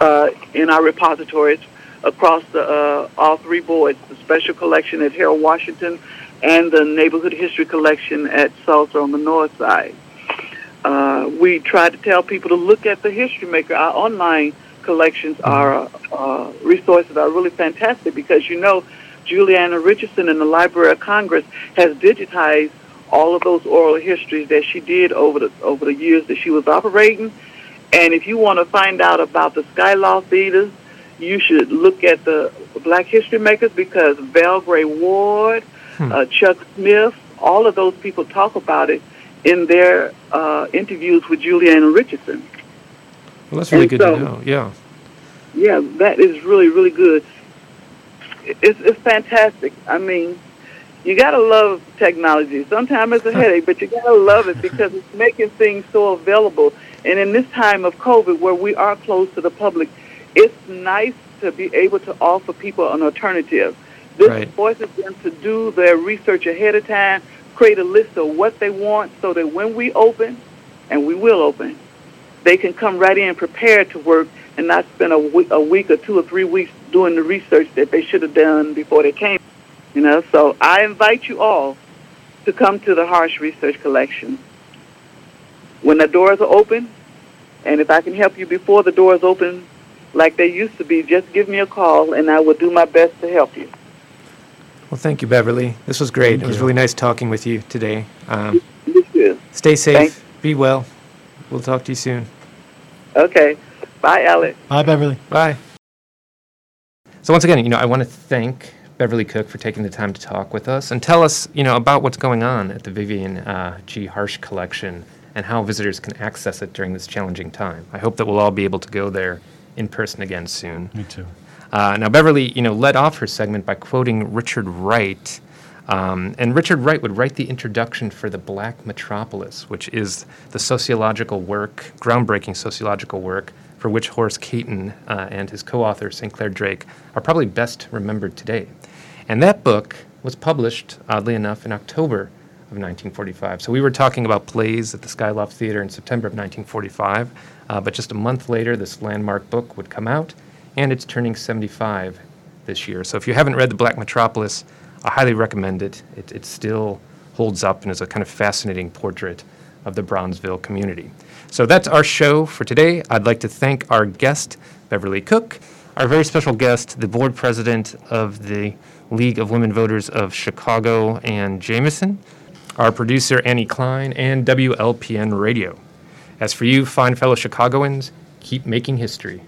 uh, in our repositories across the, uh, all three boards, the special collection at Harold Washington and the neighborhood history collection at Sulzer on the north side. Uh, we try to tell people to look at the History Maker. Our online collections are uh, resources are really fantastic because you know Julieanna Richardson in the Library of Congress has digitized all of those oral histories that she did over the over the years that she was operating. And if you want to find out about the Skyloft Theaters, you should look at the Black History Makers because Val Gray Ward, Hmm. uh, Chuck Smith, all of those people talk about it in their uh, interviews with Julieanna Richardson. Well, that's really And good so- to know. Yeah. Yeah, that is really, really good. It's, it's fantastic. I mean, you gotta love technology. Sometimes it's a headache, but you gotta love it because it's making things so available. And in this time of COVID, where we are close to the public, it's nice to be able to offer people an alternative. This Right. forces them to do their research ahead of time, create a list of what they want, so that when we open, and we will open, they can come right in prepared to work and not spend a week, a week or two or three weeks doing the research that they should have done before they came. You know, so I invite you all to come to the Harsh Research Collection. When the doors are open, and if I can help you before the doors open like they used to be, just give me a call and I will do my best to help you. Well, thank you, Beverly. This was great. Thank it was you. really nice talking with you today. Um, You stay safe. Thanks. Be well. We'll talk to you soon. Okay. Bye, Alex. Bye, Beverly. Bye. So once again, you know, I want to thank Beverly Cook for taking the time to talk with us and tell us, you know, about what's going on at the Vivian uh, G. Harsh collection and how visitors can access it during this challenging time. I hope that we'll all be able to go there in person again soon. Me too. Uh, now, Beverly, you know, led off her segment by quoting Richard Wright. Um, and Richard Wright would write the introduction for The Black Metropolis, which is the sociological work, groundbreaking sociological work, for which Horace Cayton uh, and his co author, St. Clair Drake, are probably best remembered today. And that book was published, oddly enough, in October of 1945. So we were talking about plays at the Skyloft Theater in September of 1945, uh, but just a month later, this landmark book would come out, and it's turning 75 this year. So if you haven't read The Black Metropolis, I highly recommend it. It, it still holds up and is a kind of fascinating portrait of the Bronzeville community. So that's our show for today. I'd like to thank our guest, Beverly Cook, Our very special guest, the board president of the League of Women Voters of Chicago and Jameson, our producer, Annie Klein, and WLPN Radio. As for you, fine fellow Chicagoans, keep making history.